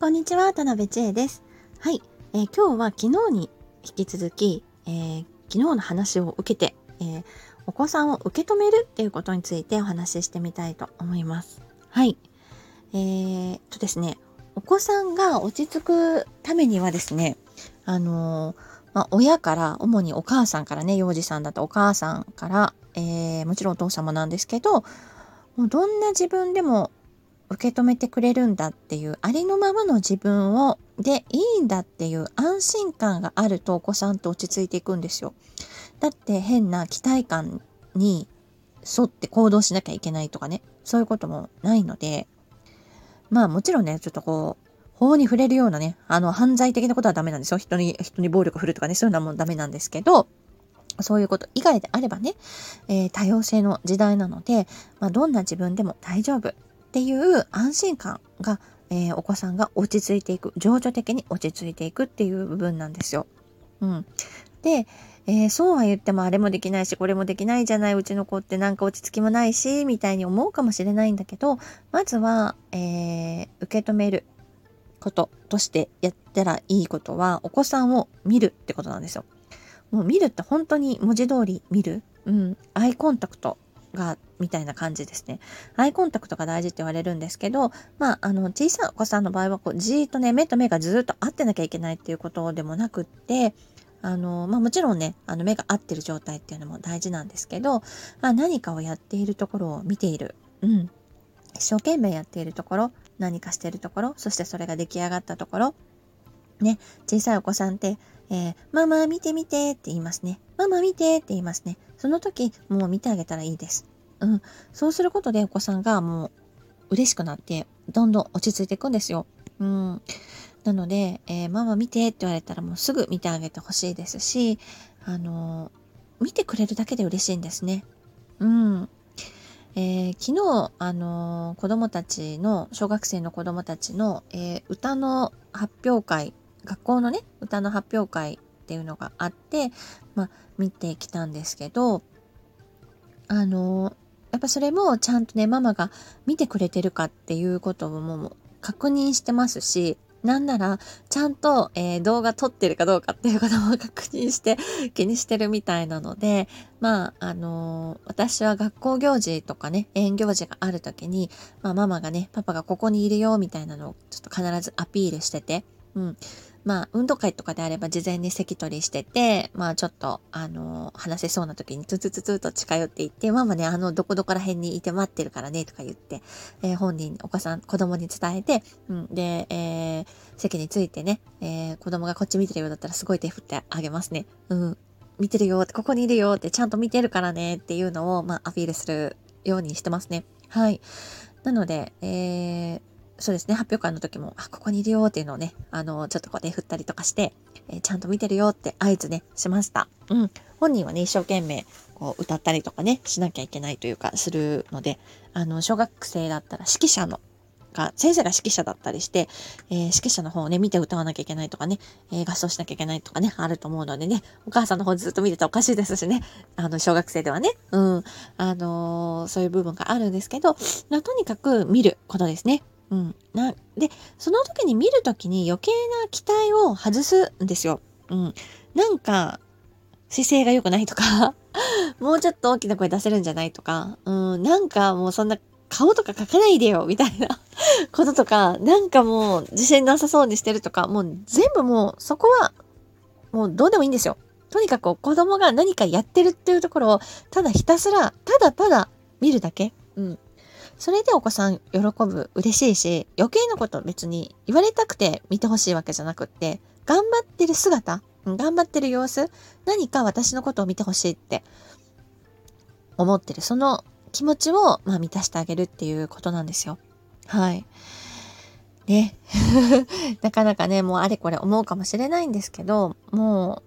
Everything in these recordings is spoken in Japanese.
こんにちは、田辺千恵です。はい、えー、今日は昨日に引き続き、えー、昨日の話を受けて、えー、お子さんを受け止めるっていうことについてお話ししてみたいと思います。はい。えー、とですね、お子さんが落ち着くためにはですね、あのまあ、親から、主にお母さんからね、幼児さんだとお母さんから、え、もちろんお父様なんですけど、もうどんな自分でも受け止めてくれるんだっていうありのままの自分をでいいんだっていう安心感があるとお子さんって落ち着いていくんですよ。だって変な期待感に沿って行動しなきゃいけないとかね。そういうこともないので。まあもちろんねちょっとこう法に触れるようなねあの犯罪的なことはダメなんですよ。人に人に暴力振るとかねそういうのはもうダメなんですけどそういうこと以外であればね、えー、多様性の時代なので、まあ、どんな自分でも大丈夫。っていう安心感が、えー、お子さんが落ち着いていく情緒的に落ち着いていくっていう部分なんですよ。うん、で、えー、そうは言ってもあれもできないしこれもできないじゃないうちの子ってなんか落ち着きもないしみたいに思うかもしれないんだけどまずは、えー、受け止めることとしてやったらいいことはお子さんを見るってことなんですよ。もう見るって本当に文字通り見る、うん、アイコンタクトがみたいな感じですね。アイコンタクトが大事って言われるんですけど、まあ、あの、小さいお子さんの場合は、こう、じーっとね、目と目がずっと合ってなきゃいけないっていうことでもなくって、あの、まあ、もちろんね、あの、目が合ってる状態っていうのも大事なんですけど、まあ、何かをやっているところを見ている。うん。一生懸命やっているところ、何かしているところ、そしてそれが出来上がったところ、ね、小さいお子さんって、えー、ママ見て見てって言いますね。ママ見てって言いますね。その時、もう見てあげたらいいです。うん。そうすることでお子さんがもう嬉しくなって、どんどん落ち着いていくんですよ。うん。なので、えー、ママ見てって言われたらもうすぐ見てあげてほしいですし、あのー、見てくれるだけで嬉しいんですね。うん。えー、昨日、あのー、子供たちの、小学生の子供たちの、え、歌の発表会、学校のね、歌の発表会っていうのがあって、まあ、見てきたんですけど、あの、やっぱそれもちゃんとね、ママが見てくれてるかっていうこともう確認してますし、なんなら、ちゃんと、えー、動画撮ってるかどうかっていうことも確認して気にしてるみたいなので、まあ、あのー、私は学校行事とかね、園行事がある時に、まあ、ママがね、パパがここにいるよみたいなのをちょっと必ずアピールしてて、うん。まあ、運動会とかであれば事前に席取りしてて、まあ、ちょっと、あの、話せそうな時にツツツツと近寄っていって、ママね、あの、どこどこら辺にいて待ってるからね、とか言って、えー、本人、お子さん、子供に伝えて、うん、で、えー、席についてね、えー、子供がこっち見てるようだったらすごい手振ってあげますね。うん。見てるよ、ここにいるよって、ちゃんと見てるからねっていうのを、まあ、アピールするようにしてますね。はい。なので、えー、そうですね、発表会の時も、あ、ここにいるよっていうのをね、あの、ちょっとこうね、振ったりとかして、えー、ちゃんと見てるよって合図ね、しました。うん。本人はね、一生懸命、こう、歌ったりとかね、しなきゃいけないというか、するので、あの、小学生だったら指揮者の、が、先生が指揮者だったりして、えー、指揮者の方をね、見て歌わなきゃいけないとかね、えー、合奏しなきゃいけないとかね、あると思うのでね、お母さんの方ずっと見てたらおかしいですしね、あの、小学生ではね、うん、あのそういう部分があるんですけど、とにかく見ることですね。うん。な、で、その時に見る時に余計な期待を外すんですよ。うん。なんか、姿勢が良くないとか もうちょっと大きな声出せるんじゃないとか、うん、なんかもうそんな顔とか描かないでよ、みたいな こととか、なんかもう自信なさそうにしてるとか、もう全部もうそこはもうどうでもいいんですよ。とにかく子供が何かやってるっていうところを、ただひたすら、ただただ見るだけ。うん。それでお子さん喜ぶ、嬉しいし、余計なこと別に言われたくて見てほしいわけじゃなくって、頑張ってる姿、頑張ってる様子、何か私のことを見てほしいって思ってる、その気持ちを、まあ、満たしてあげるっていうことなんですよ。はい。ね。なかなかね、もうあれこれ思うかもしれないんですけど、も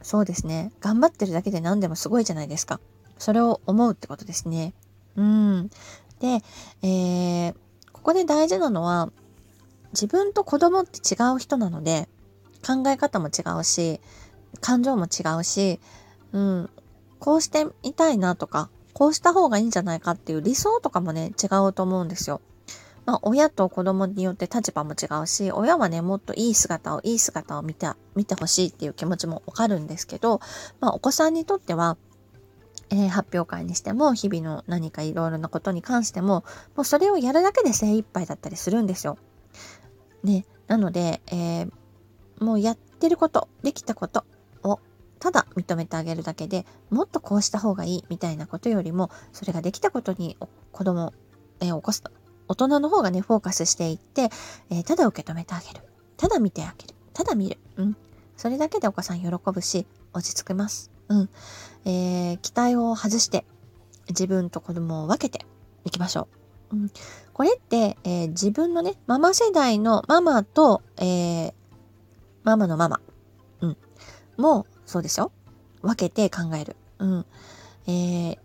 う、そうですね。頑張ってるだけで何でもすごいじゃないですか。それを思うってことですね。うん。で、えー、ここで大事なのは、自分と子供って違う人なので、考え方も違うし、感情も違うし、うん、こうしてみたいなとか、こうした方がいいんじゃないかっていう理想とかもね、違うと思うんですよ。まあ、親と子供によって立場も違うし、親はね、もっといい姿を、いい姿を見て、見てほしいっていう気持ちもわかるんですけど、まあ、お子さんにとっては、えー、発表会にしても、日々の何かいろいろなことに関しても、もうそれをやるだけで精一杯だったりするんですよ。ね、なので、えー、もうやってること、できたことをただ認めてあげるだけでもっとこうした方がいいみたいなことよりもそれができたことに子供、えー、起こす大人の方がねフォーカスしていって、えー、ただ受け止めてあげる。ただ見てあげる。ただ見る、うん、それだけでお子さん喜ぶし落ち着きます、うん。えー、期待を外して自分と子供を分けていきましょう、うん、これって、えー、自分のねママ世代のママと、えー、ママのママ、うん、もそうでしょ？分けて考える。うん。えー、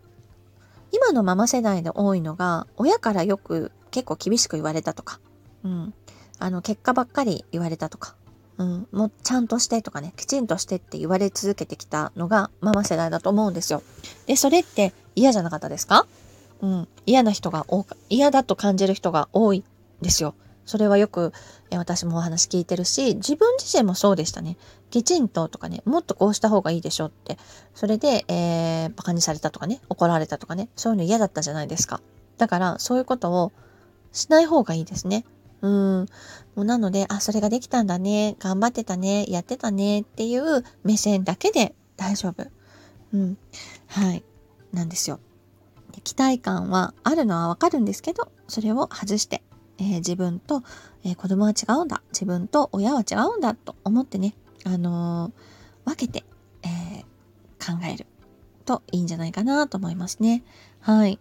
今のママ世代で多いのが、親からよく結構厳しく言われたとか、うん。あの、結果ばっかり言われたとか、うん。もうちゃんとしてとかね、きちんとしてって言われ続けてきたのがママ世代だと思うんですよ。で、それって嫌じゃなかったですか？うん。嫌な人が多か、嫌だと感じる人が多いですよ。それはよく私もお話聞いてるし、自分自身もそうでしたね。きちんととかね、もっとこうした方がいいでしょって。それで、えー、バカにされたとかね、怒られたとかね、そういうの嫌だったじゃないですか。だから、そういうことをしない方がいいですね。うん。もうなので、あ、それができたんだね、頑張ってたね、やってたねっていう目線だけで大丈夫。うん。はい。なんですよ。期待感はあるのはわかるんですけど、それを外してえー、自分と、えー、子供は違うんだ自分と親は違うんだと思ってね、あのー、分けて、え考えるといいんじゃないかなと思いますね。はい。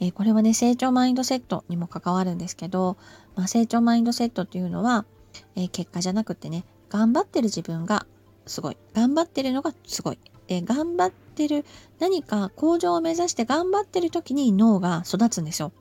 えこれはね、成長マインドセットにも関わるんですけど、まあ、成長マインドセットっていうのは、え結果じゃなくてね、頑張ってる自分がすごい。頑張ってるのがすごい。で、頑張ってる、何か向上を目指して頑張ってる時に脳が育つんですよ。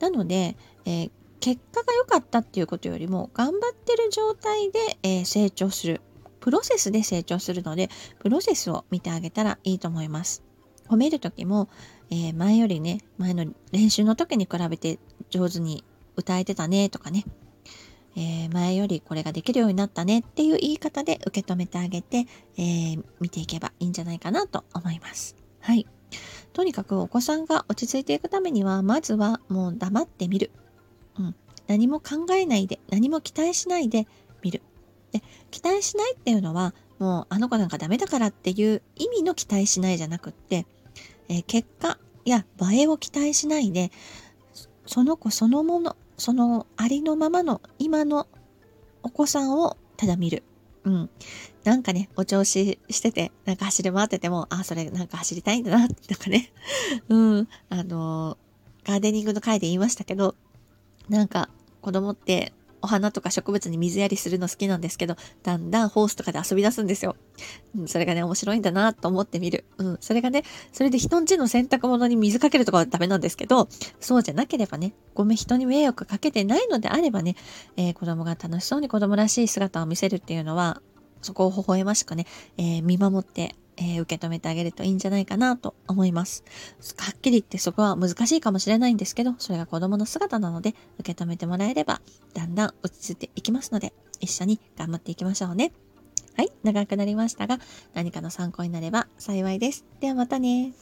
なので、えー、結果が良かったっていうことよりも頑張ってる状態で、えー、成長するプロセスで成長するのでプロセスを見てあげたらいいと思います褒める時も、えー、前よりね前の練習の時に比べて上手に歌えてたねとかね、えー、前よりこれができるようになったねっていう言い方で受け止めてあげて、え見ていけばいいんじゃないかなと思います。はい。とにかくお子さんが落ち着いていくためにはまずはもう黙ってみる。うん、何も考えないで何も期待しないで見る。で期待しないっていうのはもうあの子なんかダメだからっていう意味の期待しないじゃなくって、えー、結果や映えを期待しないでその子そのものそのありのままの今のお子さんをただ見る。うん。なんかね、お調子してて、なんか走り回ってても、あ、それなんか走りたいんだな、とかね。うん。あの、ガーデニングの回で言いましたけど、なんか子供ってお花とか植物に水やりするの好きなんですけど、だんだんホースとかで遊び出すんですよ。うん、それがね、面白いんだなと思ってみる。うん、それがね、それで人んちの洗濯物に水かけるとかはダメなんですけど、そうじゃなければね、ごめん、人に迷惑かけてないのであればね、えー、子供が楽しそうに子供らしい姿を見せるっていうのは、そこを微笑ましくね、えー、見守ってえー、受け止めてあげるといいんじゃないかなと思います。はっきり言ってそこは難しいかもしれないんですけど、それが子供の姿なので、受け止めてもらえれば、だんだん落ち着いていきますので、一緒に頑張っていきましょうね。はい、長くなりましたが、何かの参考になれば幸いです。ではまたね。